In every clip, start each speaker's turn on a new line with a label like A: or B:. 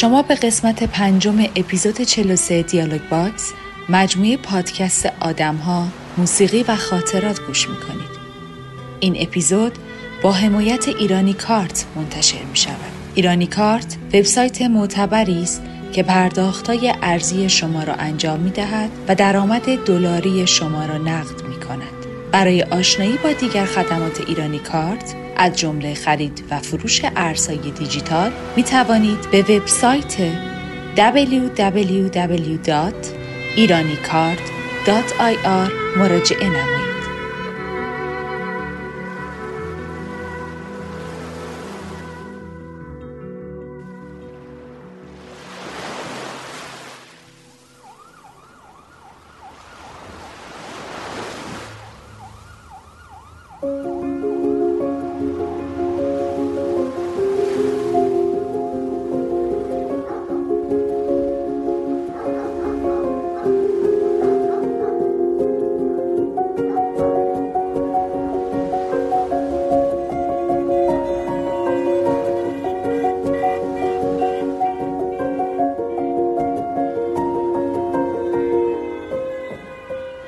A: شما به قسمت پنجم اپیزود 43 دیالوگ باکس مجموعه پادکست آدم ها، موسیقی و خاطرات گوش می‌کنید. این اپیزود با حمایت ایرانی کارت منتشر می شود. ایرانی کارت وبسایت معتبری است که پرداختای ارزی شما را انجام می دهد و درآمد دلاری شما را نقد می کند. برای آشنایی با دیگر خدمات ایرانی کارت از جمله خرید و فروش ارزهای دیجیتال می توانید به وبسایت www.iranicard.ir مراجعه نمایید.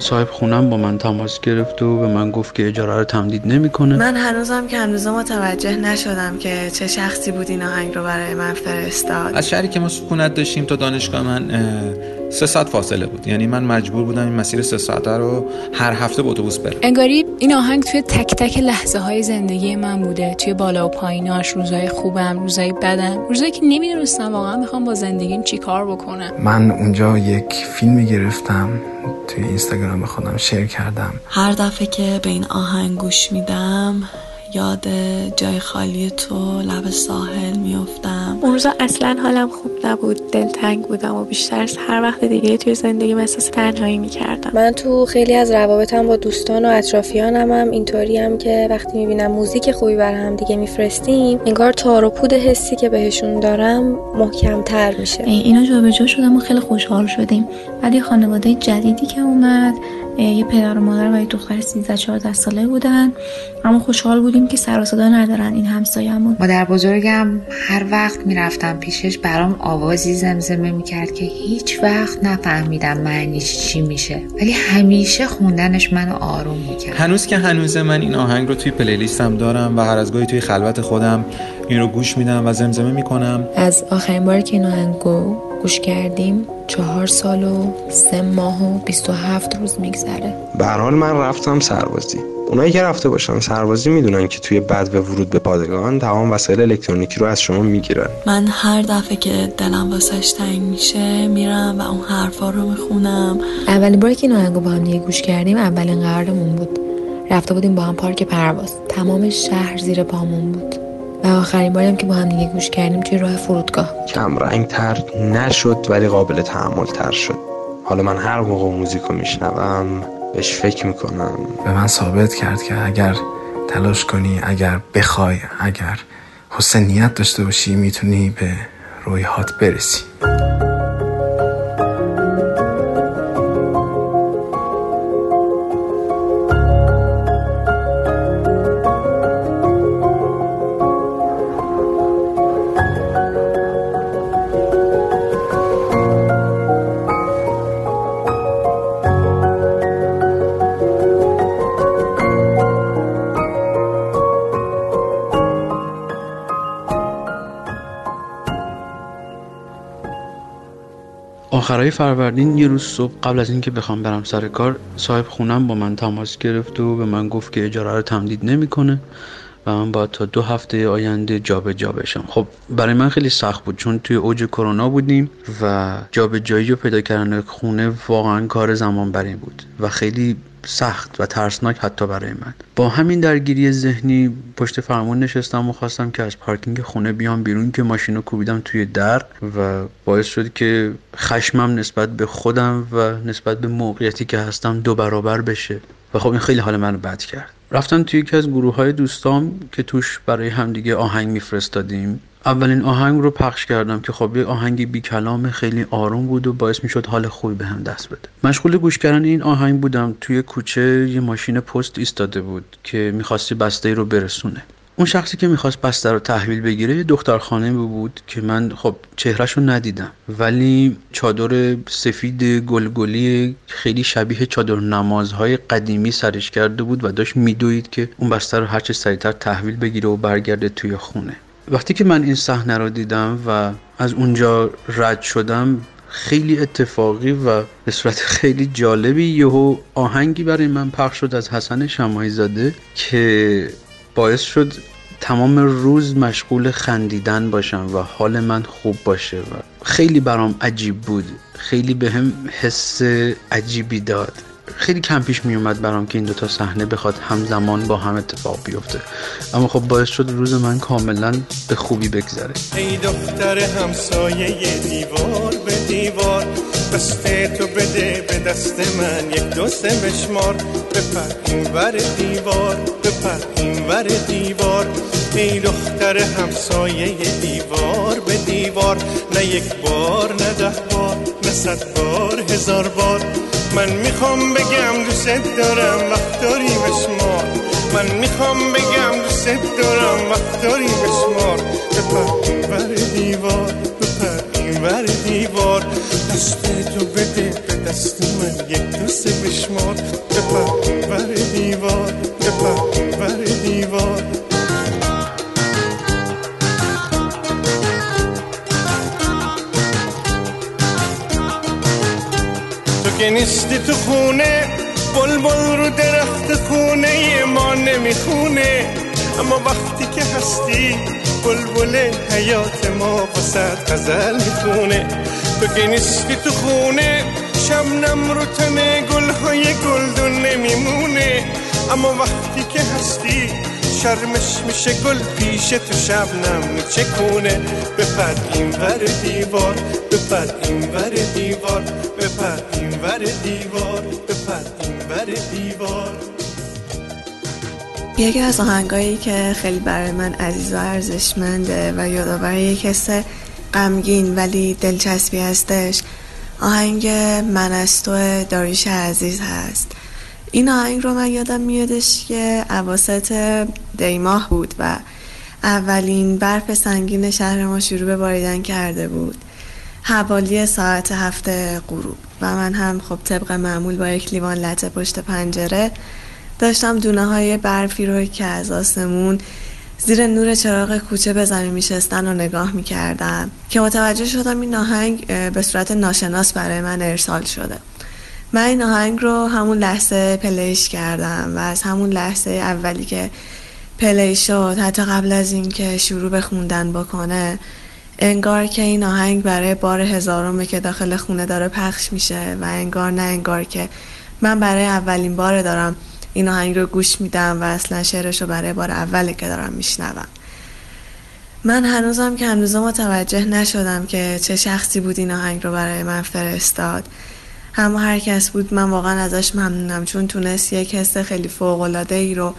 B: صاحب خونم با من تماس گرفت و به من گفت که اجاره رو تمدید نمی‌کنه.
C: من هنوزم که هنوزا متوجه نشدم که چه شخصی بود این آهنگ رو برای من فرستاد.
D: از شهری که ما سکونت داشتیم تا دانشگاه من سه ساعت فاصله بود. یعنی من مجبور بودم این مسیر سه ساعته رو هر هفته با اتوبوس برم.
E: انگاری این آهنگ توی تک تک لحظه های زندگی من بوده. توی بالا و پاییناش روزای خوبم روزای بدم. روزایی که نمی‌دونستم واقعا می‌خوام با زندگیم چیکار بکنم.
F: من اونجا یک فیلمی گرفتم. توی اینستاگرام خودم شیر کردم.
C: هر دفعه که به این آهنگ گوش میدم یاد جای خالی تو لب ساحل میفتم
G: اون روزا اصلا حالم خوب نبود دلتنگ بودم و بیشتر از هر وقت دیگه توی زندگی احساس تنهایی می‌کردم.
H: من تو خیلی از روابطم با دوستان و اطرافیانم هم اینطوری هم که وقتی می‌بینم موزیک خوبی بر هم دیگه میفرستیم انگار تار و پود حسی که بهشون دارم محکمتر میشه.
I: اینا جابجا شدم و خیلی خوشحال شدیم. بعد یه خانواده جدیدی که اومد یه پدر و مادر و یه دختر 13 14 ساله بودن. اما خوشحال بودیم که سر صدا ندارن این همسایه‌مون.
J: مادر بزرگم هر وقت می‌رفتم پیشش برام آوازی زمزمه می‌کرد که هیچ وقت نفهمیدم معنیش چی میشه. ولی همیشه خوندنش منو آروم می‌کرد.
D: هنوز که هنوز من این آهنگ رو توی پلیلیستم دارم و هر از گاهی توی خلوت خودم این رو گوش میدم و زمزمه می‌کنم.
I: از آخرین بار که این آهنگو گوش کردیم چهار سال و سه ماه و بیست و هفت روز میگذره.
F: به حال من رفتم سربازی. اونایی که رفته باشن سربازی می‌دونن که توی بد و ورود به پادگان تمام وسایل الکترونیکی رو از شما می‌گیرن.
C: من هر دفعه که دلم واسش تنگ میشه میرم و اون حرفا رو می‌خونم.
I: اولین باری که این آهنگو با هم دیگه گوش کردیم اولین قراردمون بود. رفته بودیم با هم پارک پرواز. تمام شهر زیر پامون بود. و آخرین باریم که با هم دیگه گوش کردیم توی راه فرودگاه.
F: کم رنگ تر نشد ولی قابل تحمل تر شد. حالا من هر موقع موزیکو میشنوم بهش فکر می‌کنم. به من ثابت کرد که اگر تلاش کنی اگر بخوای اگر حسن نیت داشته باشی می‌تونی به رویهات برسی.
B: آخرای فروردین یه روز صبح قبل از اینکه بخوام برم سر کار صاحب خونم با من تماس گرفت و به من گفت که اجاره رو تمدید نمی‌کنه. و من باید تا دو هفته آینده جابجا جا بشم. خب برای من خیلی سخت بود چون توی اوج کرونا بودیم و جابجایی و پیدا کردن خونه واقعا کار زمان برای بود و خیلی سخت و ترسناک حتی برای من. با همین درگیری ذهنی پشت فرمون نشستم و خواستم که از پارکینگ خونه بیام بیرون که ماشین رو کوبیدم توی در و باعث شد که خشمم نسبت به خودم و نسبت به موقعیتی که هستم دو برابر بشه. و خب این خیلی حال منو بد کرد. رفتم توی یکی از گروه های دوستام که توش برای همدیگه آهنگ میفرستادیم. اولین آهنگ رو پخش کردم که خب یه آهنگی بی کلام خیلی آروم بود و باعث می‌شد حال خوبی به هم دست بده. مشغول گوش کردن این آهنگ بودم. توی کوچه یه ماشین پست ایستاده بود که می‌خواستی بسته رو برسونه. اون شخصی که می‌خواست بستر رو تحویل بگیره یه دختر خانه بود که من خب چهرش رو ندیدم. ولی چادر سفید گلگلی خیلی شبیه چادر نمازهای قدیمی سرش کرده بود و داشت میدوید که اون بستر رو هرچه سریعتر تحویل بگیره و برگرده توی خونه. وقتی که من این صحنه رو دیدم و از اونجا رد شدم خیلی اتفاقی و به صورت خیلی جالبی یهو آهنگی برای من پخش شد از حسن شمایی زاده که باعث شد تمام روز مشغول خندیدن باشم و حال من خوب باشه و خیلی برام عجیب بود. خیلی به هم حس عجیبی داد. خیلی کم پیش می اومد برام که این دوتا صحنه بخواد همزمان با هم اتفاق بیفته. اما خب باعث شد روز من کاملا به خوبی بگذره.
K: ای دختر همسایه دیوار به دیوار. دست تو بده به دست من یک دوست بشمار. بپر این ور دیوار بپر این ور دیوار. ای دختر همسایه دیوار به دیوار. نه یک بار نه ده بار نه صد بار هزار بار. من می‌خوام بگم دوست دارم وقت داری بشمار. من می‌خوام بگم دوست دارم وقت داری بشمار. بپر این ور دیوار ور دیوار. دست تو بده به دست من یک دوست بشمار. بپر ور دیوار بپر ور دیوار. که نیستی تو خونه بلبل رو درخت خونه ما نمی‌خونه. اما وقتی که هستی بلبل حیات ما وسط غزل می‌خونه. تو که نیستی تو خونه. شمنم رو تن گلهای گلدون نمیمونه. اما وقتی که هستی شرمش میشه گل پیش تو. شبنم میچکونه بپر این ور دیوار بپر این ور دیوار بپر این ور دیوار بپر این ور دیوار.
L: یکی از آهنگایی که خیلی برای من عزیز و ارزشمنده و یادآور یک حس غمگین ولی دلچسبی هستش آهنگ من از تو داریش عزیز هست. این آهنگ رو من یادم میادش که عواسط دیماه بود و اولین برف سنگین شهر ما شروع به باریدن کرده بود. حوالی ساعت هفته غروب و من هم خب طبق معمول با یک لیوان لطه پشت پنجره داشتم دونه های برفی رو که از آسمون زیر نور چراغ کوچه به زمین میشستن و نگاه می‌کردم که متوجه شدم این آهنگ به صورت ناشناس برای من ارسال شده. من این آهنگ رو همون لحظه پلیش کردم و از همون لحظه اولی که پلی شد حتی قبل از اینکه شروع به خوندن بکنه انگار که این آهنگ برای بار هزارمه که داخل خونه داره پخش میشه و انگار نه انگار که من برای اولین بار دارم این آهنگ رو گوش میدم و اصلا شعرش رو برای بار اوله که دارم میشنوم. من هنوزم که هنوز متوجه نشدم که چه شخصی بود این آهنگ رو برای من فرستاد. اما هر کس بود من واقعا ازش ممنونم چون تونست یک حس خیلی فوق العاده ای رو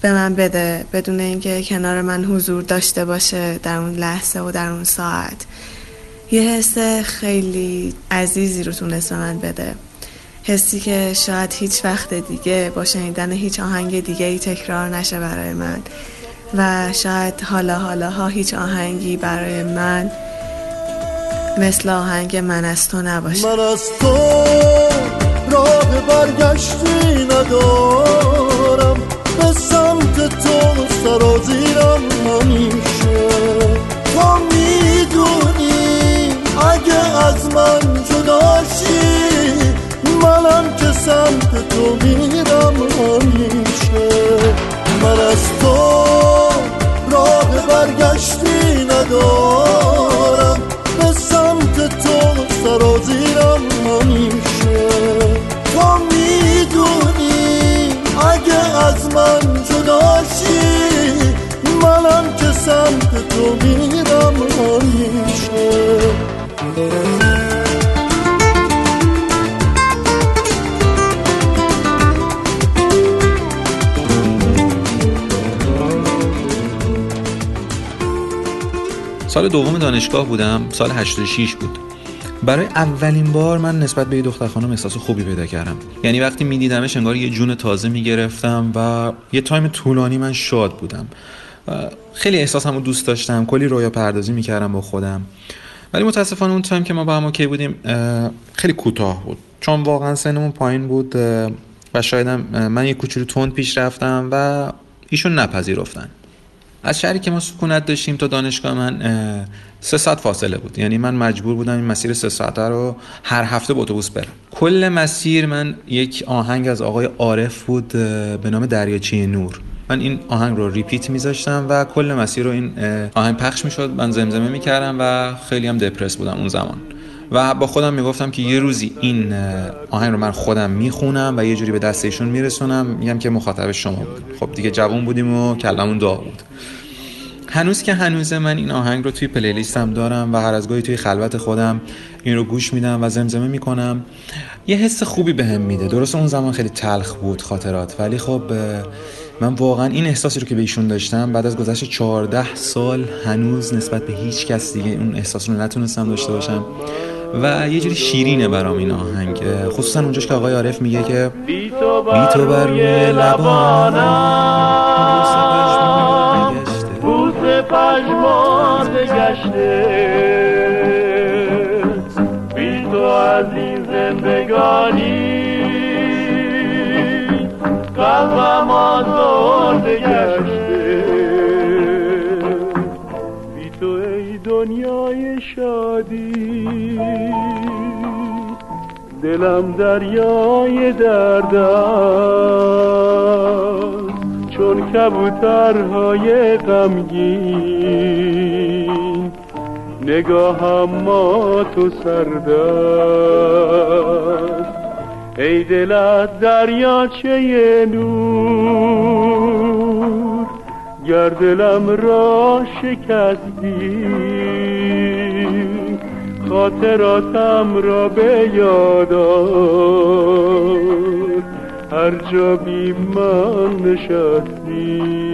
L: به من بده بدون اینکه کنار من حضور داشته باشه در اون لحظه و در اون ساعت. یه حس خیلی عزیزی رو تونست به من بده. حسی که شاید هیچ وقت دیگه با شنیدن هیچ آهنگ دیگه ای تکرار نشه برای من. و شاید حالا حالا ها هیچ آهنگی برای من مثل آهنگ من از تو نباشه.
K: من از تو راه برگشتی ندارم. به سمت تو سرازیرم همیشه. تو می‌دونی اگه از من جداشی منم که سمت تو میرم همیشه من از تو راه برگشتی ندارم. به سمت تو سرازیرم همیشه تو می‌دونی اگه از من جداشی منم که سمت تو میرم همیشه
D: سال دوم دانشگاه بودم سال 86 بود. برای اولین بار من نسبت به یه دختر خانم احساس خوبی پیدا کردم. یعنی وقتی میدیدمش انگار یه جون تازه می‌گرفتم و یه تایم طولانی من شاد بودم. خیلی احساسمو دوست داشتم کلی رویا پردازی می‌کردم با خودم. ولی متاسفانه اون تایم که ما با هم OK بودیم خیلی کوتاه بود. چون واقعا سنمون پایین بود و شایدم من یه کوچولو تند پیش رفتم و ایشون نپذیرفتن. از شهری که ما سکونت داشتیم تا دانشگاه من سه ساعت فاصله بود. یعنی من مجبور بودم این مسیر سه ساعته رو هر هفته با اتوبوس برم. کل مسیر من یک آهنگ از آقای عارف بود به نام دریاچه نور. من این آهنگ رو ریپیت میذاشتم و کل مسیر رو این آهنگ پخش می‌شد. من زمزمه می‌کردم و خیلی هم دپرس بودم اون زمان. و با خودم می‌گفتم که یه روزی این آهنگ رو من خودم می‌خونم و یه جوری به دست ایشون میرسونم میگم که مخاطب شما بود. خب دیگه جوون بودیم و کلمون دا بود. هنوز که هنوزه من این آهنگ رو توی پلیلیستم دارم و هر از گاهی توی خلوت خودم این رو گوش میدم و زمزمه می‌کنم. یه حس خوبی بهم به میده. درست اون زمان خیلی تلخ بود خاطرات ولی خب من واقعا این احساسی رو که به ایشون داشتم بعد از گذشت 14 سال هنوز نسبت به هیچ کس دیگه اون احساس رو نتونستم داشته باشم. و یه جوری شیرینه برام این آهنگ. خصوصا اونجاش که آقای عارف میگه که بی تو بر روی لبانم بوس پشمان گشته بی تو از این زندگانی قلبم آزرده گشته. بی تو ای دنیای شادی دلم دریای درد چون کبوترهای غمگین نگاهم ما تو سردست. ای دلت دریاچه نور گر دلم را شکستی خاطراتم را به یادار هر جا بی من نشستی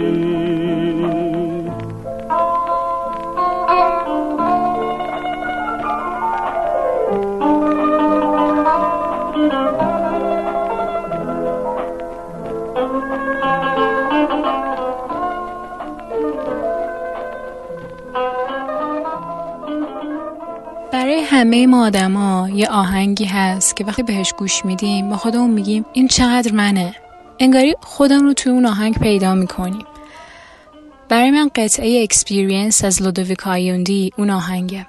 E: همه ما آدما یه آهنگی هست که وقتی بهش گوش میدیم با خودمون میگیم این چقدر منه. انگاری خودم رو توی اون آهنگ پیدا می‌کنیم. برای من قطعه Experience از لودویکو اناودی اون آهنگه.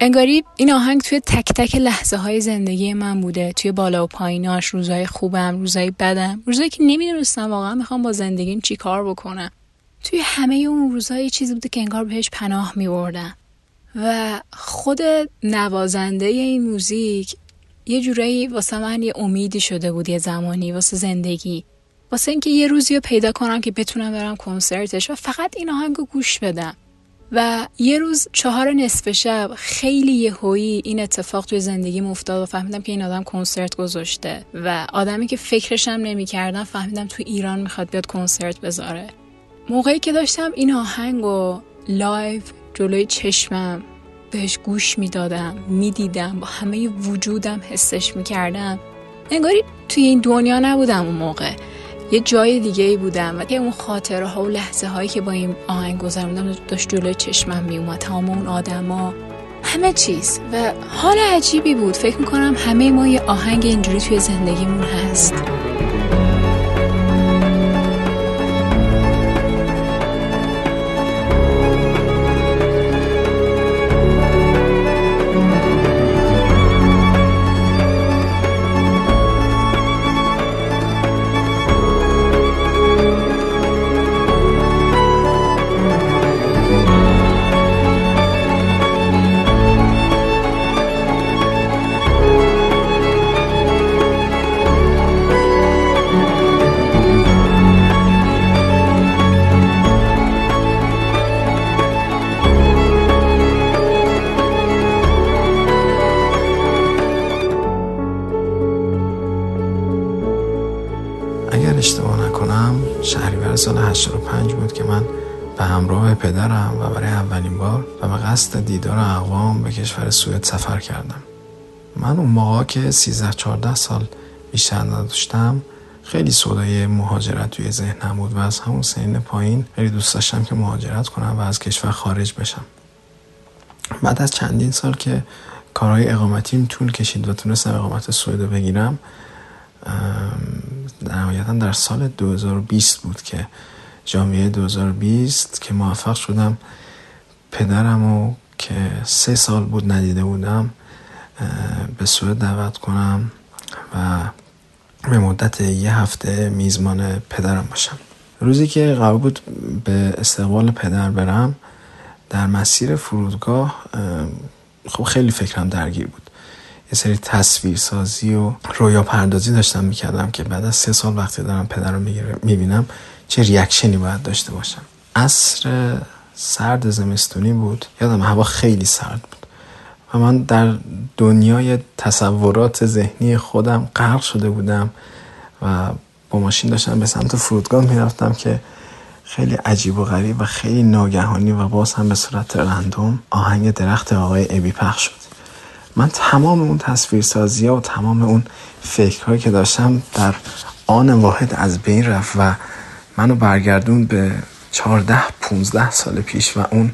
E: انگاری این آهنگ توی تک تک لحظه های زندگی من بوده. توی بالا و پاییناش روزای خوبم روزای بدم. روزایی که نمی‌دونستم واقعا می‌خوام با زندگیم چی کار بکنم. توی همه اون روزای چیزی بوده که انگار بهش پناه میبردم. و خود نوازنده این موزیک یه جورایی واسه من یه امیدی شده بود یه زمانی واسه زندگی. واسه اینکه یه روزی رو پیدا کنم که بتونم برم کنسرتش و فقط این آهنگ گوش بدم. و یه روز چهار نصف شب خیلی یهویی این اتفاق توی زندگی افتاد و فهمیدم که این آدم کنسرت گذاشته و آدمی که فکرشم نمی‌کردم فهمیدم تو ایران می‌خواد بیاد کنسرت بذاره. موقعی که داشتم این آهنگ و live جلوی چشمم بهش گوش می‌دادم می‌دیدم با همه وجودم حسش می‌کردم. انگاری توی این دنیا نبودم اون موقع. یه جای دیگه ای بودم و اون خاطره ها و لحظه هایی که با این آهنگ گذروندم داشت جلوی چشمم میومد تمام اون آدما همه چیز. و حال عجیبی بود. فکر می‌کنم همه ما یه آهنگ اینجوری توی زندگیمون هست.
F: پدرم و برای اولین بار و به قصد دیدار اقوام به کشور سوئد سفر کردم. من اون موقع که 13 14 سال بیشتر نداشتم
M: خیلی صدای مهاجرت توی ذهنم بود و از همون سین پایین خیلی دوست داشتم که مهاجرت کنم و از کشور خارج بشم. بعد از چندین سال که کارهای اقامتیم طول کشید و تونستم اقامت سوئد بگیرم نهایتا در سال 2020 بود که جامعه 2020 که موفق شدم پدرم رو که سه سال بود ندیده بودم به سوئد دعوت کنم و به مدت یه هفته میزمان پدرم باشم. روزی که قرار بود به استقبال پدر برم در مسیر فرودگاه خب خیلی فکرم درگیر بود. یه سری تصویر سازی و رویا پردازی داشتم می‌کردم که بعد از سه سال وقتی دارم پدر رو می‌بینم چه ریاکشنی باید داشته باشم. عصر سرد زمستونی بود. یادم هوا خیلی سرد بود. و من در دنیای تصورات ذهنی خودم غرق شده بودم و با ماشین داشتم به سمت فرودگاه می‌رفتم که خیلی عجیب و غریب و خیلی ناگهانی و باز هم به صورت رندوم آهنگ درخت آقای ابی پخش شد. من تمام اون تصویرسازی ها و تمام اون فکرهایی که داشتم در آن واحد از بین رفت و منو برگردون به 14 15 سال پیش و اون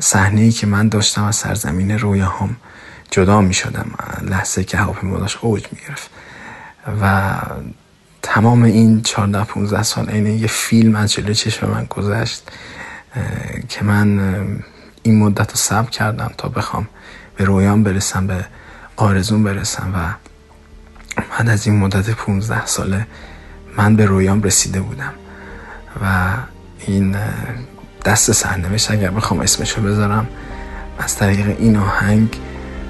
M: صحنه ای که من داشتم از سرزمین رویاهام جدا می شدم لحظه که هواپیما داشت اوج می گرفت و تمام این 14 15 سال عین یه فیلم از جلوی چشم من گذشت که من این مدت رو صبر کردم تا بخوام به رویان برسم به آرزون برسم و بعد از این مدت 15 ساله من به رویان رسیده بودم. و این دست سرنوشت اگر بخوام اسمشو بذارم از طریق این آهنگ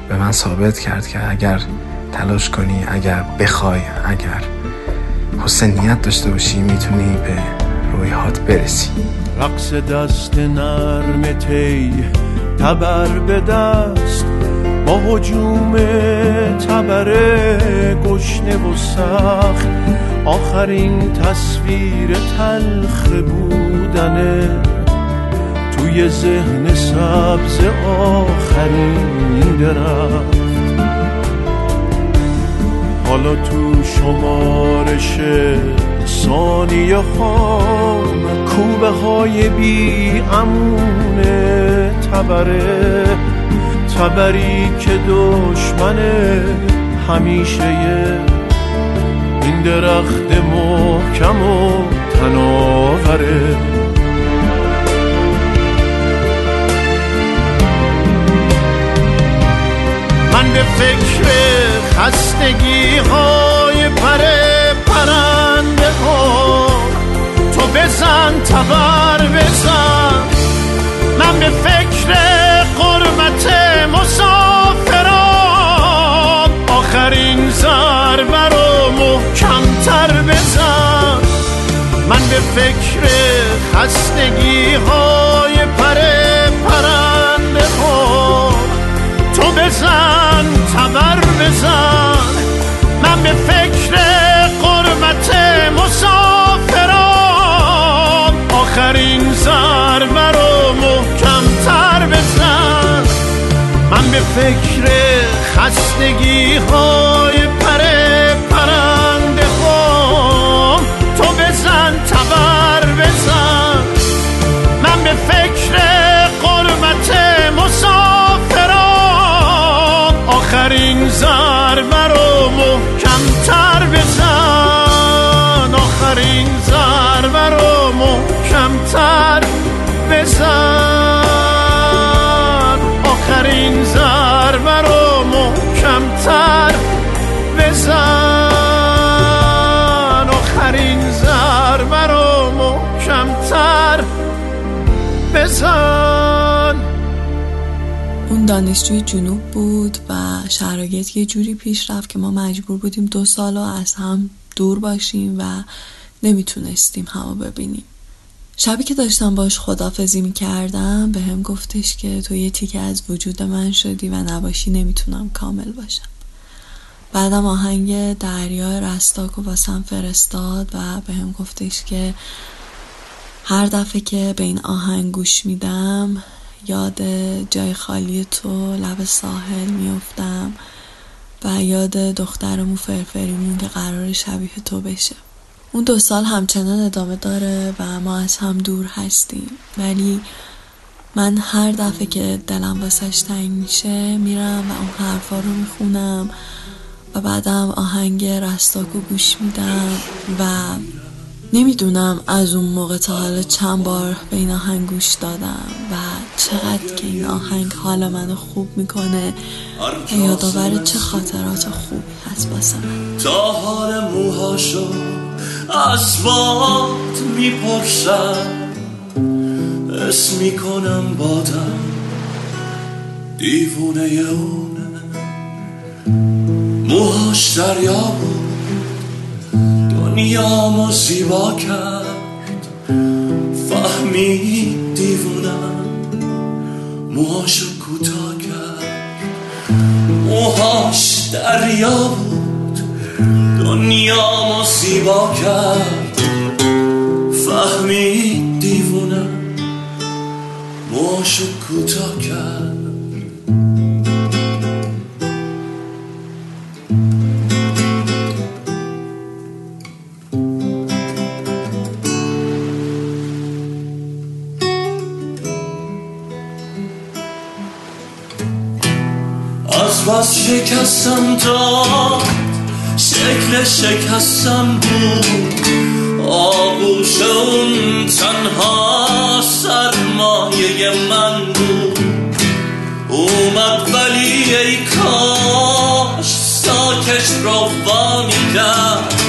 M: به من ثابت کرد که اگر تلاش کنی اگر بخوای اگر حسن نیت داشته باشی می‌تونی به رویهات برسی.
N: رقص دست نرم تی تبر به دست با حجوم تبر گشنه و سخت. آخرین تصویر تلخ بودنه توی ذهن سبز آخرین درخت. حالا تو شمارش ثانیه خام کوبه های بی امونه تبره تبری که دشمن همیشه درخت محکم و تناوره. من به فکر خستگی های پر پرنده ها. تو بزن تبر بزن. من به فکر قربت مسافران آخرین ضربه رو محکمتر بزن من به فکر خستگی های پر پرنده ها تو بزن تبر بزن. من به فکر قربت مسافران. آخرین ضربه رو محکمتر بزن. من به فکر خستگی های پر پرنده
C: دانشجوی جنوب بود و شرایط یه جوری پیش رفت که ما مجبور بودیم دو سال از هم دور باشیم و نمی‌تونستیم همو ببینیم. شبی که داشتم باش خدافزی می‌کردم به هم گفتش که تو یه تیکه از وجود من شدی و نباشی نمی‌تونم کامل باشم. بعدم آهنگ دریا رستاک و واسم فرستاد و به هم گفتش که هر دفعه که به این آهنگ گوش میدم یاد جای خالی تو لب ساحل میفتم و یاد دخترمون فرفریمون که قرار شبیه تو بشه.
L: اون دو سال همچنان ادامه داره و ما از هم دور هستیم. ولی من هر دفعه که دلم واسش تنگ میشه میرم و اون حرفا رو می‌خونم و بعدم آهنگ رستاکو گوش میدم و نمی‌دونم از اون موقع تا حالا چند بار به این آهنگ گوش دادم و چقدر که این آهنگ حال منو خوب می‌کنه. یادآور چه خاطرات خوبی هست باسه من.
O: تا حال موهاشو از باد می‌پرسم اسم می‌کنم بادم دیوونه اونه موهاش دریا بود. دنیامو زیبا کرد. فهمید دیوونم. موهاشو کوتاه کرد. موهاش دریا بود. دنیامو زیبا کرد. فهمید دیوونم موهاشو کوتاه کرد. بس شکستم داد شکل شکستم بود. آغوش اون تنها سرمایه من بود. اومد ولی ای کاش ساکش را وانی کرد.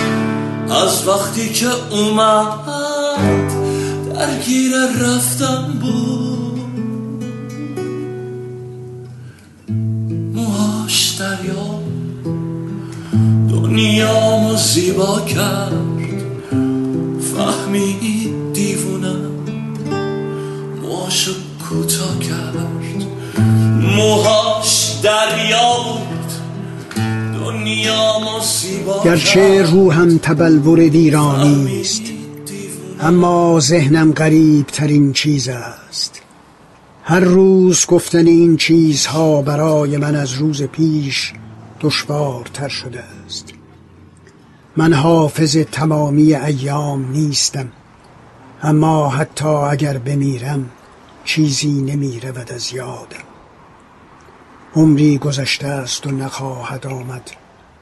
O: از وقتی که اومد درگیر رفتم بود. دنیامو زیبا کرد. فهمید دیوونم موهاشو کوتاه کرد. موهاش دریا بود. دنیامو زیبا
P: گرچه روحم تبلور ویرانی است اما ذهنم غریب ترین چیز است. هر روز گفتن این چیزها برای من از روز پیش دشوارتر شده من حافظ تمامی ایام نیستم اما حتی اگر بمیرم چیزی نمی رود از یادم. عمری گذشته است و نخواهد آمد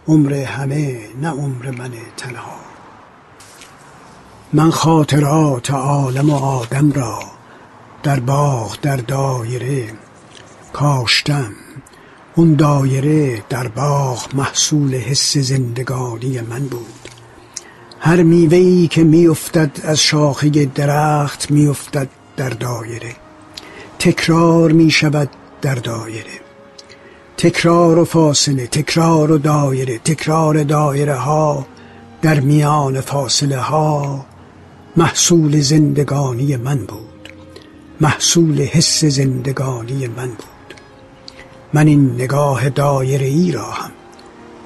P: عمر همه نه عمر من تنها. من خاطرات عالم و آدم را در باغ در دایره کاشتم. اون دایره در باغ محصول حس زندگانی من بود. هر میوه‌ای که میافتد از شاخه درخت میافتد در دایره. تکرار می شود در دایره. تکرار و فاصله تکرار و دایره تکرار دایره ها در میان فاصله ها محصول زندگانی من بود. محصول حس زندگانی من بود. من این نگاه دایره ای را هم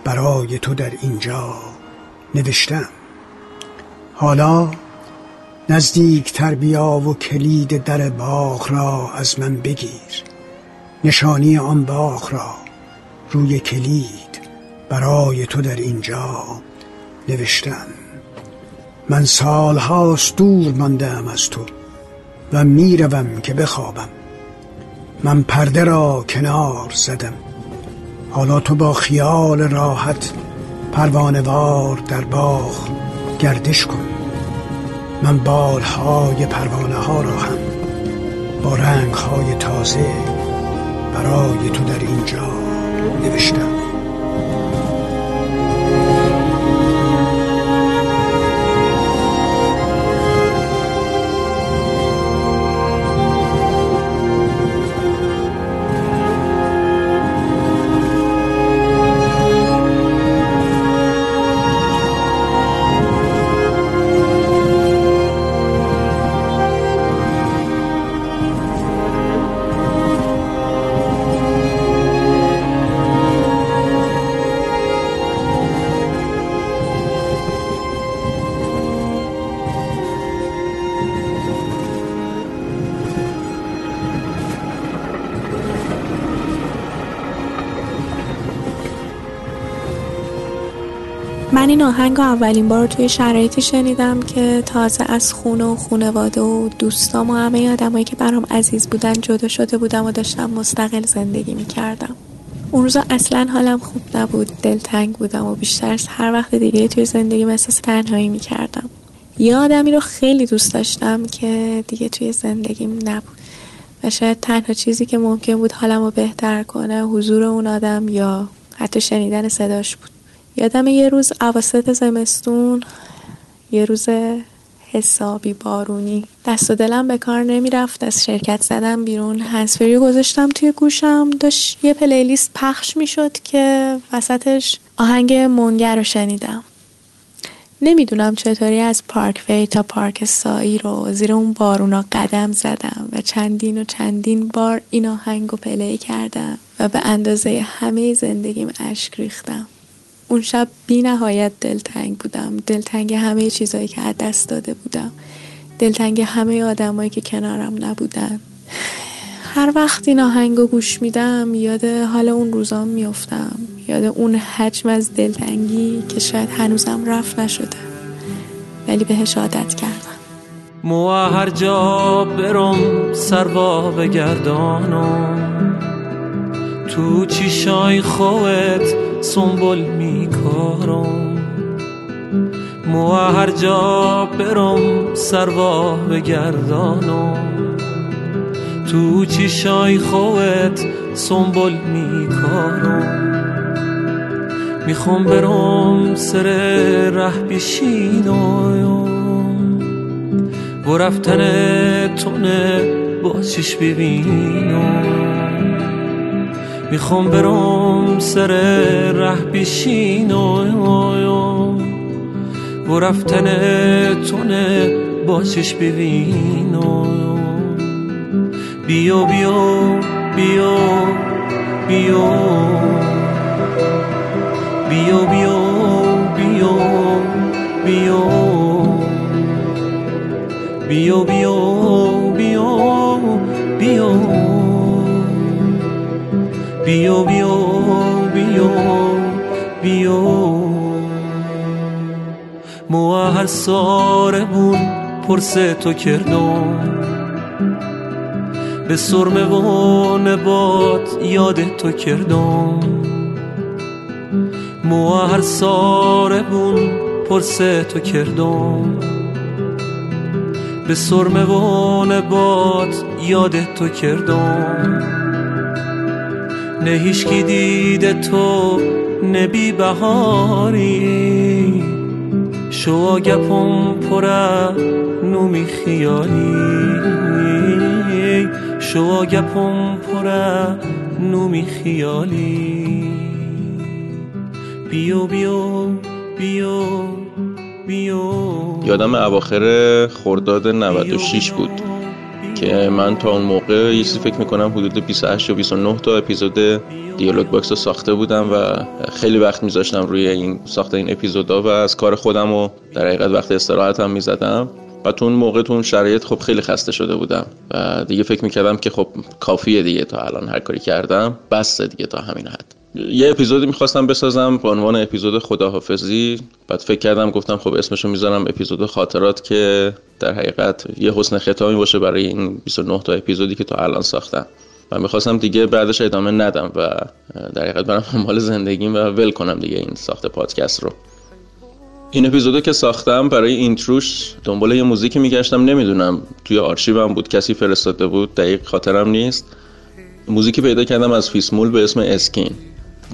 P: برای تو در اینجا نوشتم. حالا نزدیک تر بیا و کلید در باغ را از من بگیر. نشانی آن باغ را روی کلید برای تو در اینجا نوشتم. من سالهاست دور ماندم از تو و می‌روم که بخوابم. من پرده را کنار زدم. حالا تو با خیال راحت پروانوار در باغ گردش کن. من بالهای پروانه ها را هم با رنگ های تازه برای تو در اینجا نوشتم.
G: من این آهنگ اولین بار توی شرایطی شنیدم که تازه از خونه و خونواده و دوستام و همه آدمایی که برام عزیز بودن جدا شده بودم و داشتم مستقل زندگی می‌کردم. اون روزا اصلا حالم خوب نبود دلتنگ بودم و بیشتر از هر وقت دیگه توی زندگی احساس تنهایی می‌کردم. یه آدمی رو خیلی دوست داشتم که دیگه توی زندگیم نبود. و شاید تنها چیزی که ممکن بود حالم رو بهتر کنه حضور اون آدم یا حتی شنیدن صداش بود. یادم یه روز عواسط زمستون یه روز حسابی بارونی. دست و دلم به کار نمی‌رفت از شرکت زدم بیرون. هنسفری گذاشتم توی گوشم داشت یه پلیلیست پخش می‌شد که وسطش آهنگ منگر رو شنیدم. نمی‌دونم چطوری از پارک وی تا پارک سایی رو زیر اون بارونا قدم زدم و چندین و چندین بار این آهنگ رو پلی کردم و به اندازه همه زندگیم اشک ریختم. اون شب بی نهایت دلتنگ بودم. دلتنگ همه چیزهایی که از دست داده بودم. دلتنگ همه آدمایی که کنارم نبودن. هر وقت این آهنگ گوش میدم یاد حال اون روزام میفتم یاد اون حجم از دلتنگی که شاید هنوزم رفت نشده. ولی بهش عادت کردم.
O: مو هر جا برم سروا بگردانم. تو چیشای خوت سنبول میکارم. مو هر جا برم سروا بگردانم. تو چیشای خوت سنبول میکارم. می‌خوام برم سر ره بیشینایم و رفتن تونه با چیش ببینم. می‌خوام برم سر ره بیشینایم و رفتن تونه با چیش ببینم بیا بیا بیا بیا بیا. بیا بیا بیا بیا. بیا بیا بیا بیا بیا بیا مو هر ساره بون پرسه تو کردم. به سرمه و نبات یاد تو کردم. مو هر ساره بون پرسه تو کردم. به سرمه و نبات یاد تو کردم. نه هیشکی دیده تو نبی بهاری شو گپم پره نومی خیالی. شو گپم پره نومی خیالی. بیو بیو بیو بیو.
Q: یادم اواخر خرداد 96 بود. که من تا اون موقع یه چیزی فکر می‌کنم حدود 28 یا 29 تا اپیزود دیالوگ باکس رو ساخته بودم و خیلی وقت میذاشتم روی این ساخت این اپیزودا و از کار خودم رو در حقیقت وقت استراحتم می‌زدم. و تو اون موقع تو اون شرایط خب خیلی خسته شده بودم و دیگه فکر می‌کردم که خب کافیه دیگه تا الان هر کاری کردم. بسه دیگه تا همین حد. یه اپیزودی می‌خواستم بسازم به عنوان اپیزود خداحافظی. بعد فکر کردم گفتم خب اسمشو می‌ذارم اپیزود خاطرات که در حقیقت یه حسن ختامی باشه برای این 29 تا اپیزودی که تا الان ساختم. و می‌خواستم دیگه بعدش ادامه ندم و در حقیقت برم مال زندگیم و ول کنم دیگه این ساخت پادکست رو. این اپیزودو که ساختم برای اینتروش دنبال یه موزیکی میگشتم نمی‌دونم توی آرشیوم بود کسی فرستاده بود دقیق خاطرم نیست. موزیکی پیدا کردم از فیسمول به اسم اسکین.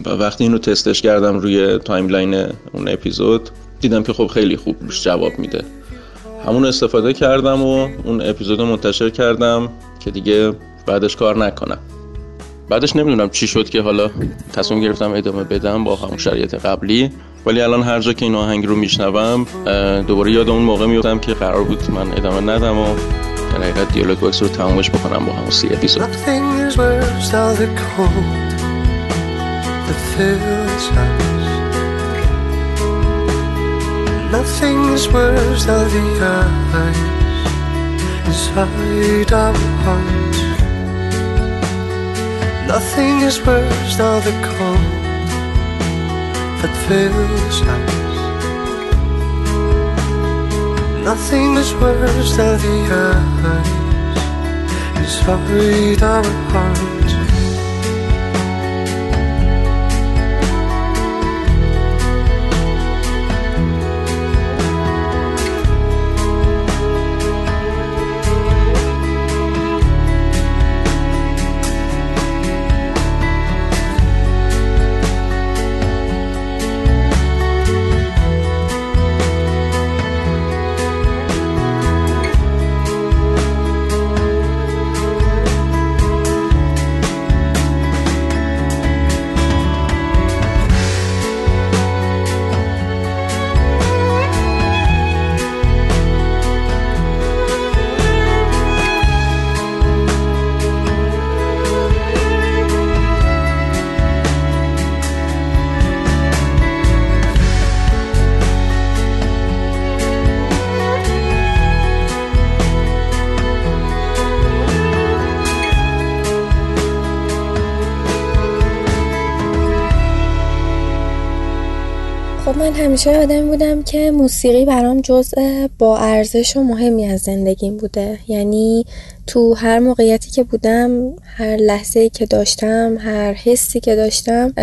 Q: و وقتی اینو تستش کردم روی timeline اون اپیزود دیدم که خب خیلی خوب جواب میده. همون استفاده کردم و اون اپیزود منتشر کردم که دیگه بعدش کار نکنم. بعدش نمی‌دونم چی شد که حالا تصمیم گرفتم ادامه بدم با همون شرایط قبلی. ولی الان هر جا که این آهنگ رو میشنوم دوباره یاد اون موقع میفتم که قرار بود من ادامه ندم و در حقیقت دیالوگ باکس رو تمامش بکنم با همون سی اپیزود. Nothing is worse than the eyes inside our hearts. Nothing is worse than the cold that fills us.
R: Nothing is worse than the eyes Inside our hearts
H: من همیشه آدمی بودم که موسیقی برام جزء با ارزش و مهمی از زندگیم بوده. یعنی تو هر موقعیتی که بودم هر لحظه که داشتم هر حسی که داشتم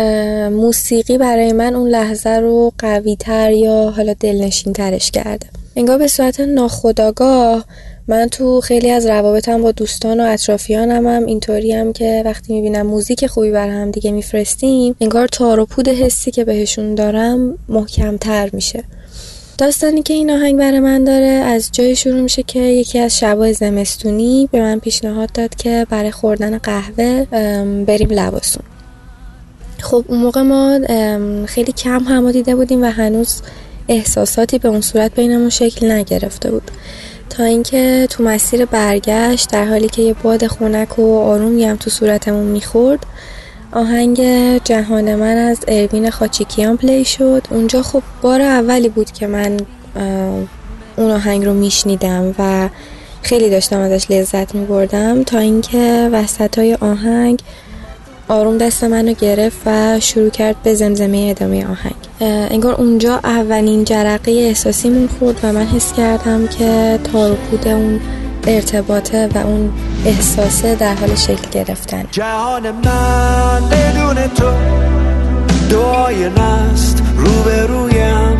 H: موسیقی برای من اون لحظه رو قوی تر یا حالا دلنشین ترش کرده. انگار به صورت ناخداگاه من تو خیلی از روابطم با دوستان و اطرافیانم هم اینطوری هم که وقتی می‌بینم موزیک خوبی بر هم دیگه میفرستیم انگار تار و پود حسی که بهشون دارم محکمتر میشه. داستانی که این آهنگ برای من داره از جای شروع میشه که یکی از شبای زمستونی به من پیشنهاد داد که برای خوردن قهوه بریم لباسون. خب اون موقع ما خیلی کم هم دیده بودیم و هنوز احساساتی به اون صورت بینمون شکل نگرفته بود. تا اینکه تو مسیر برگشت در حالی که یه باد خونک و آرومی هم تو صورتمون می‌خورد آهنگ جهان من از اروین خاچیکیان پلی شد. اونجا خب بار اولی بود که من اون آهنگ رو میشنیدم و خیلی داشتم ازش لذت میبردم تا اینکه وسط های آهنگ آروم دست منو گرفت و شروع کرد به زمزمه ادامه آهنگ. انگار اونجا اولین جرقه احساسیمون خورد و من حس کردم که تارو اون ارتباطه و اون احساسه در حال شکل گرفتن.
R: جهان من بدون تو دعای نست روبرویم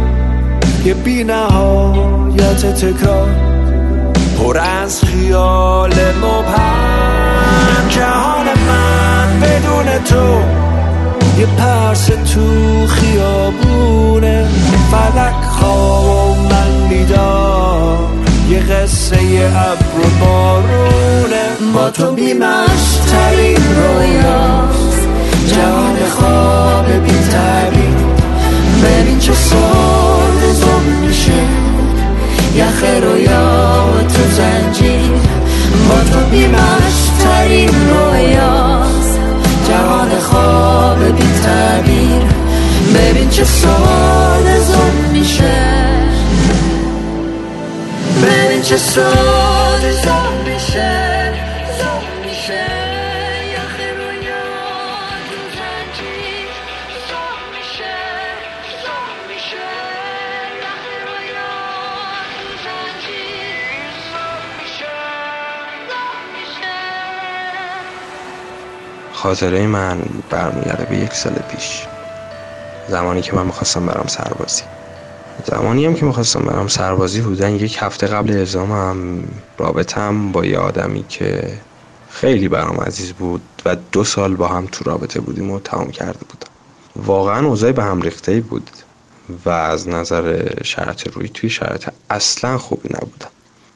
R: یه بی نهایت تکرار پر از خیال مبهم. جهان بدون تو یه پرس تو خیابونه. فلک خواب من بیدار یه قصه ابر و بارونه. با تو بیمش ترین رویاست جهان خواب بی ببین چه سال زم میشه یخ رویا تو زنجیر. با تو بیمش ترین رویاست. جهان خواب بی ببین چه سال زم میشه. ببین چه سال زم
F: خاطره من برمیگرده به یک سال پیش. زمانی که من می‌خواستم برام سربازی. زمانی هم که می‌خواستم برام سربازی بودن یک هفته قبل ازامم رابطم با یه آدمی که خیلی برام عزیز بود و دو سال با هم تو رابطه بودیم و تمام کرده بودم. واقعا اوضاع به هم ریخته بود و از نظر شرط روی توی شرط اصلا خوبی نبودم.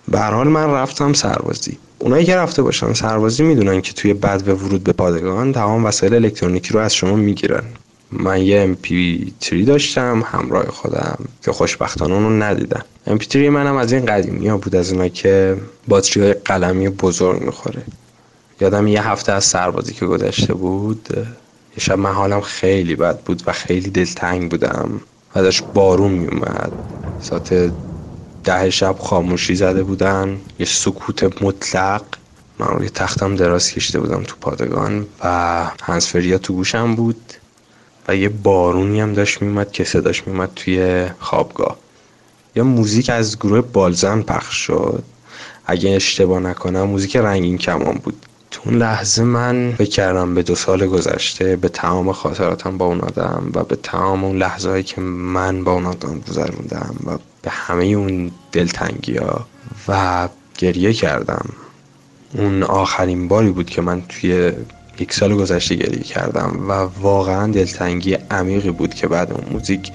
F: به حال من رفتم سربازی. اونایی که رفته باشن سربازی می‌دونن که توی بد و ورود به پادگان تمام وسایل الکترونیکی رو از شما می‌گیرن. من یه MP3 داشتم همراه خودم که خوشبختانه اونو ندیدم. MP3 منم از این قدیمی ها بود از اینا که باتری های قلمی بزرگ می‌خوره. یادم یه هفته از سربازی که گذشته بود یه شب من حالم خیلی بد بود و خیلی دلتنگ بودم. و داشت بارون میومد ساعت ده شب خاموشی زده بودن یه سکوت مطلق. من روی تختم دراز کشیده بودم تو پادگان و هنسفریا تو گوشم بود و یه بارونی هم داشت میومد که صداش میومد توی خوابگاه. یا موزیک از گروه بالزن پخش شد. اگه اشتباه نکنم موزیک رنگین کمان بود. تو اون لحظه من فکر کردم به دو سال گذشته به تمام خاطراتم با اون آدم و به تمام اون لحظه هایی که من با اون آدم گذروندم و به همه اون دلتنگی ها و گریه کردم. اون آخرین باری بود که من توی یک سال گذشته گریه کردم و واقعا دلتنگی عمیقی بود که بعد اون موزیک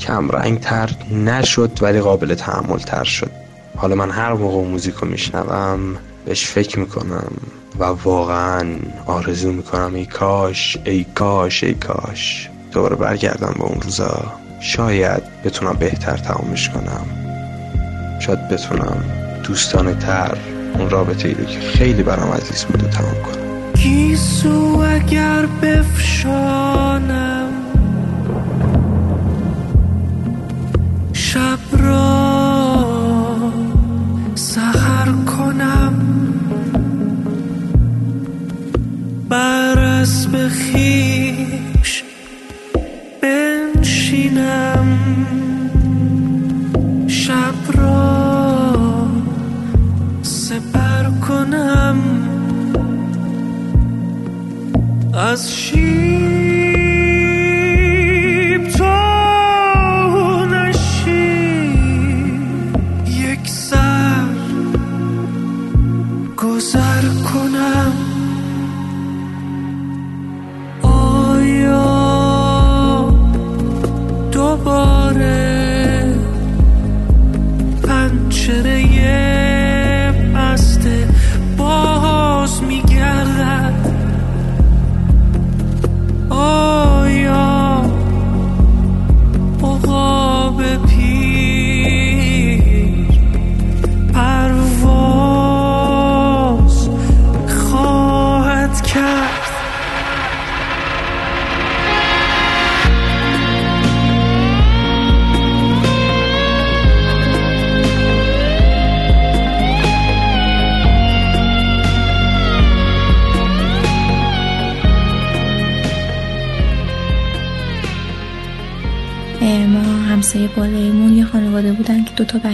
F: کم رنگ تر نشد ولی قابل تحمل تر شد. حالا من هر موقع موزیک رو میشنوم بهش فکر می‌کنم و واقعا آرزو می‌کنم ای کاش ای کاش ای کاش. دوباره برگردم به اون روزا. شاید بتونم بهتر تمامش کنم. شاید بتونم دوستانه تر اون رابطه ای رو که خیلی برام عزیز بوده تمام کنم.
S: گیسو اگر بفشانم شب را اسب خیش بنشینم. شب را سپر کنم. از شیب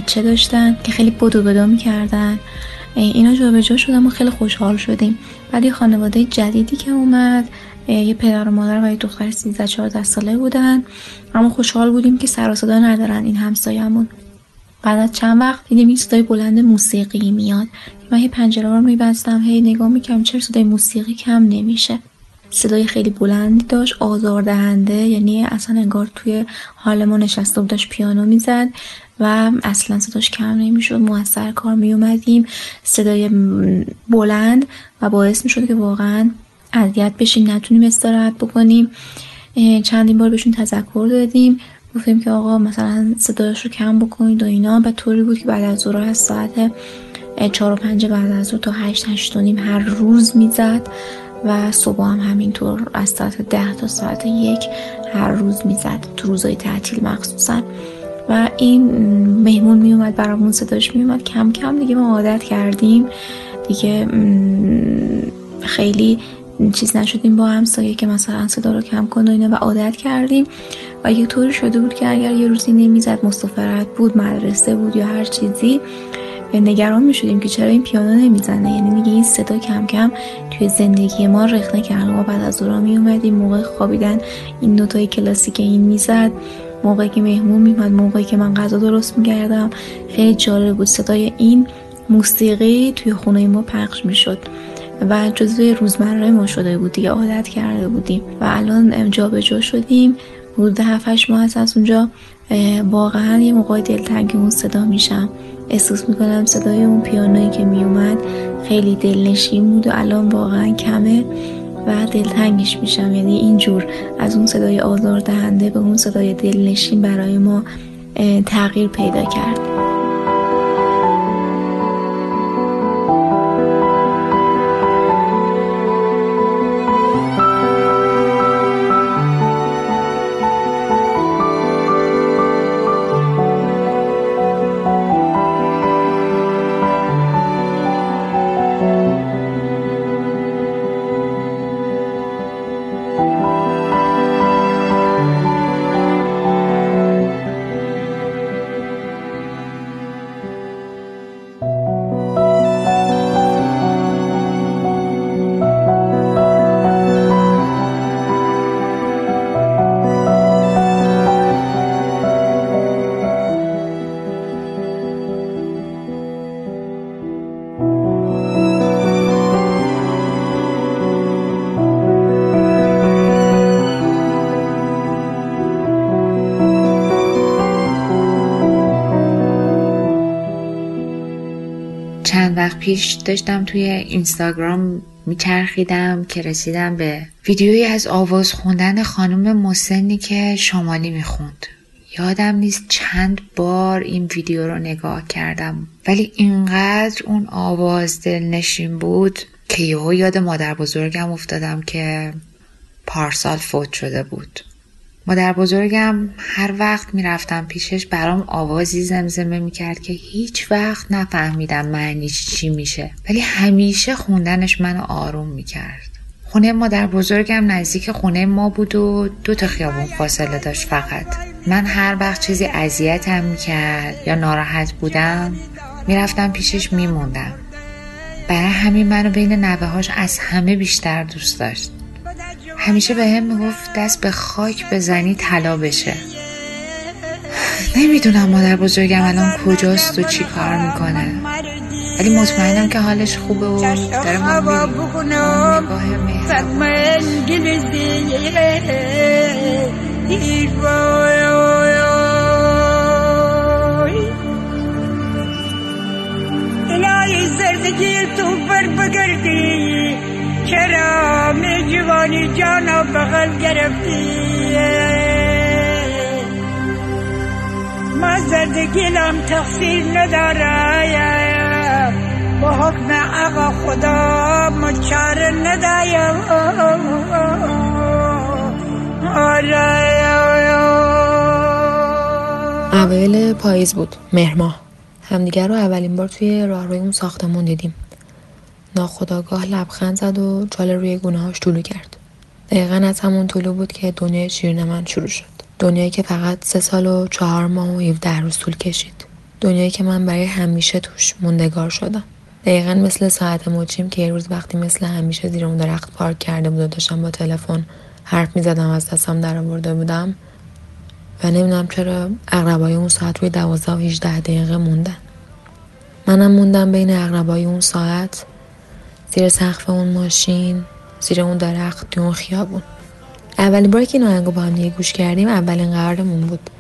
T: بچه داشتن که خیلی بدو بدو می‌کردن. اینا جابجا شدن ما خیلی خوشحال شدیم. بعد یه خانواده جدیدی که اومد یه پدر و مادر و یه دختر 13 14 ساله بودن. اما خوشحال بودیم که سر ندارن این همسایه‌مون. بعد از چند وقت دیدیم این صدای بلند موسیقی میاد. من هی پنجره رو میبستم هی نگاه می‌کردم چرا صدای موسیقی کم نمیشه. صدای خیلی بلندی داشت آزاردهنده یعنی اصلا انگار توی حال ما نشسته بود پیانو می‌زد. و اصلا صداش کم نمی‌شد. موثر کار میومدیم صدای بلند و باعث می‌شد که واقعا اذیت بشیم. نتونیم استراحت بکنیم. چندین بار بهشون تذکر دادیم. گفتیم که آقا مثلا صداش رو کم بکنید و اینا. و طوری بود که بعد از ظهر از ساعت چهار و پنج بعد از ظهر تا هشت هشت و نیم هر روز می‌زد. و صبح هم همینطور از ساعت ده تا ساعت یک هر روز می‌زد. تو روزای تعطیل مخصوصا. و این مهمون میومد برامون صداش میومد. کم کم دیگه ما عادت کردیم. دیگه خیلی چیز نشدیم با همسایه که مثلا صدا رو کم کن و اینا. و عادت کردیم. و یه طوری شده بود که اگر یه روزی نمی‌زد مسافرت بود مدرسه بود یا هر چیزی نگران می شدیم که چرا این پیانو نمی‌زنه. یعنی میگه این صدا کم کم توی زندگی ما رخنه کرد. ما بعد از دورا می اومدیم موقع خوابیدن این نوتای کلاسیک این می‌زد. موقعی که مهمون میومد موقعی که من غذا درست می‌کردم. خیلی جالب بود صدای این موسیقی توی خونه ما پخش می‌شد و جزوی روزمره ما شده بود دیگه عادت کرده بودیم و الان جابجا شدیم. حدود 7 ماه از اونجا واقعا یه موقع دلتنگ اون صدا میشم. احساس می‌کنم صدای اون پیانویی که میومد خیلی دلنشین بود و الان واقعا کمه. و دلتنگش میشم. یعنی اینجور از اون صدای آزار دهنده به اون صدای دلنشین برای ما تغییر پیدا کرد.
A: پیش داشتم توی اینستاگرام میچرخیدم که رسیدم به ویدیویی از آواز خوندن خانم مسنی که شمالی می‌خوند. یادم نیست چند بار این ویدیو رو نگاه کردم ولی اینقدر اون آواز دلنشین بود که یهو یاد مادر بزرگم افتادم که پارسال فوت شده بود. مادر بزرگم هر وقت می‌رفتم پیشش برام آوازی زمزمه می‌کرد که هیچ وقت نفهمیدم معنیش چی میشه. ولی همیشه خوندنش منو آروم می‌کرد. خونه مادر بزرگم نزدیک خونه ما بود و دو تا خیابون فاصله داشت فقط. من هر وقت چیزی اذیتم می‌کرد یا ناراحت بودم می‌رفتم پیشش میموندم. برای همین منو بین نوههاش از همه بیشتر دوست داشت. همیشه به هم می‌گفت دست به خاک بزنی طلا بشه. نمی‌دونم مادر بزرگم الان کجاست و چی کار می‌کنه. ولی مطمئنم که حالش خوبه و داره ما
U: الهی زردگی تو بر بگردی. چرا می جوانی جانا بغل گرفتی؟ ما زردگیلم تقصیر نداره با حکم آقا خدا مچار ندایم
I: اوایل پاییز بود مهرماه همدیگر رو اولین بار توی راهروی اون ساختمون دیدیم. ناخداگاه لبخند زد و جال روی گونه هاش طولو کرد. دقیقا از همون طولو بود که دنیای شیرین من شروع شد. دنیایی که فقط سه سال و چهار ماه و 17 روز طول کشید. دنیایی که من برای همیشه توش موندگار شدم. دقیقا مثل ساعت مچیم که یه روز وقتی مثل همیشه زیر اون درخت پارک کرده بود و داشتم با تلفن حرف می‌زدم از دستم در آورده بودم و نمی‌دونم چرا اقربای اون ساعت روی دوازده و 18 دقیقه موندن. منم موندم بین اقربای اون ساعت زیر سقف اون ماشین زیر اون درخت توی اون خیابون. اولین باری که این آهنگو با هم دیگه گوش کردیم اولین قرارمون بود.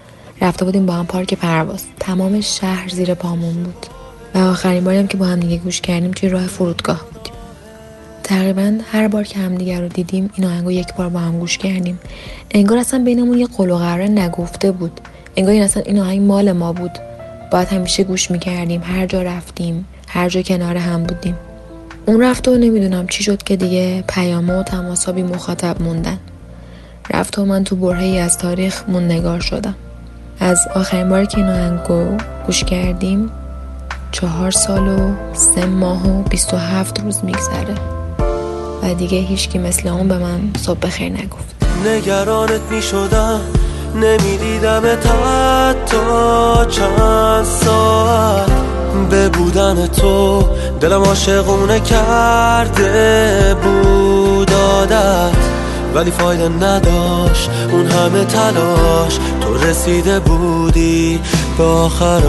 I: رفته بودیم با هم پارک پرواز. تمام شهر زیر پامون بود. و آخرین باری هم که با هم دیگه گوش کردیم توی راه فرودگاه بودیم. تقریبا هر بار که همدیگه رو دیدیم این آهنگو یک بار با هم گوش کردیم. انگار اصلا بینمون یه قول و قرار نگفته بود. انگار این اصلا این آهنگ مال ما بود. باید همیشه گوش می‌کردیم. هر جا رفتیم هر جا کنار هم بودیم. اون رفت و نمی‌دونم چی شد که دیگه پیامه و تماسا بی مخاطب موندن. رفت و من تو برهی از تاریخ موندگار شدم. از آخرین باری که این آهنگو گوش کردیم چهار سال و سه ماه و بیست و هفت روز میگذره. و دیگه هیچکی مثل اون به من صبح بخیر نگفت.
O: نگرانت می شدم نمی‌دیدم تا چند ساعت به بودن تو دلم عاشقونه کرده بود عادت ولی فایده نداشت اون همه تلاش. تو رسیده بودی به آخراش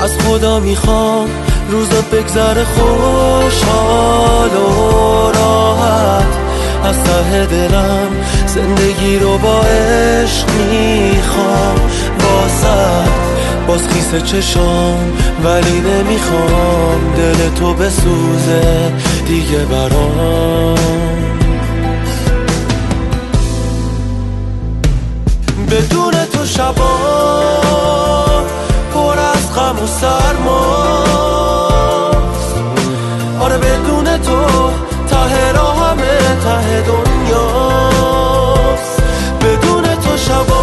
O: از خدا می‌خوام روزا بگذره خوشحال و راحت. از ته دلم زندگی رو با عشق می‌خوام. واسه باز خیس چشام ولی نمی‌خوام دل تو بسوزه دیگه برام. بدون تو شبا پر از غم و سرماست. آره بدون تو ته همه ته دنیاست. بدون تو شبا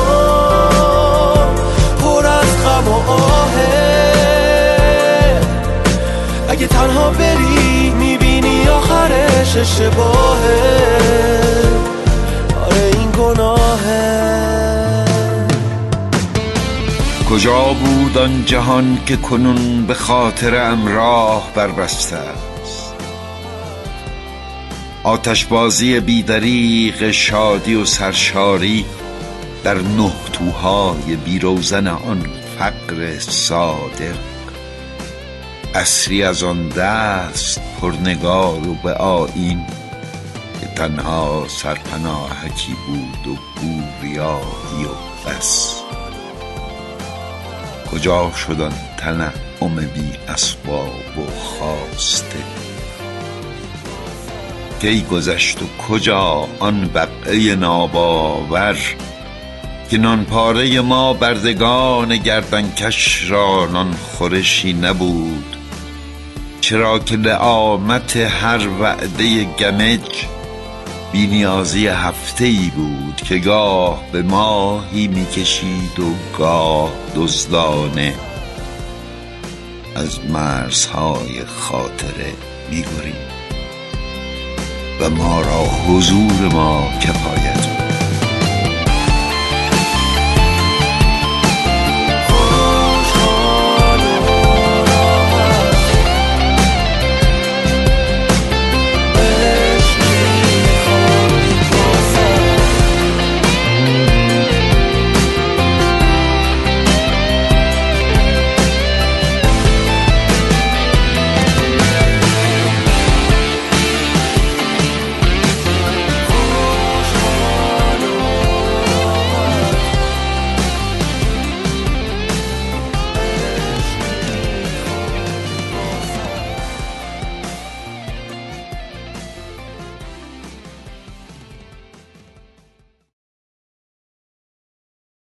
O: تنها بری می‌بینی آخرش اشتباهه. آره این گناهه.
V: کجا بود آن جهان که کنون به خاطر امراه بربسته است؟ آتشبازی بیدریق شادی و سرشاری در نه توهای بیروزن آن فقر صادق اصری از آن دست پرنگار و به آیین که تنها سرپناهکی بود و بوریایی و بس. کجا شدن تنعم بی اسباب و خواسته؟ کی گذشت و کجا آن بقعه ناباور که نان پاره ما بردگان گردنکش را نان خورشی نبود چرا که لعامت هر وعده گمج بینیازی هفته ای بود که گاه به ماهی می‌کشید و گاه دزدانه از مرزهای خاطره میگرید و ما را حضور ما کفایت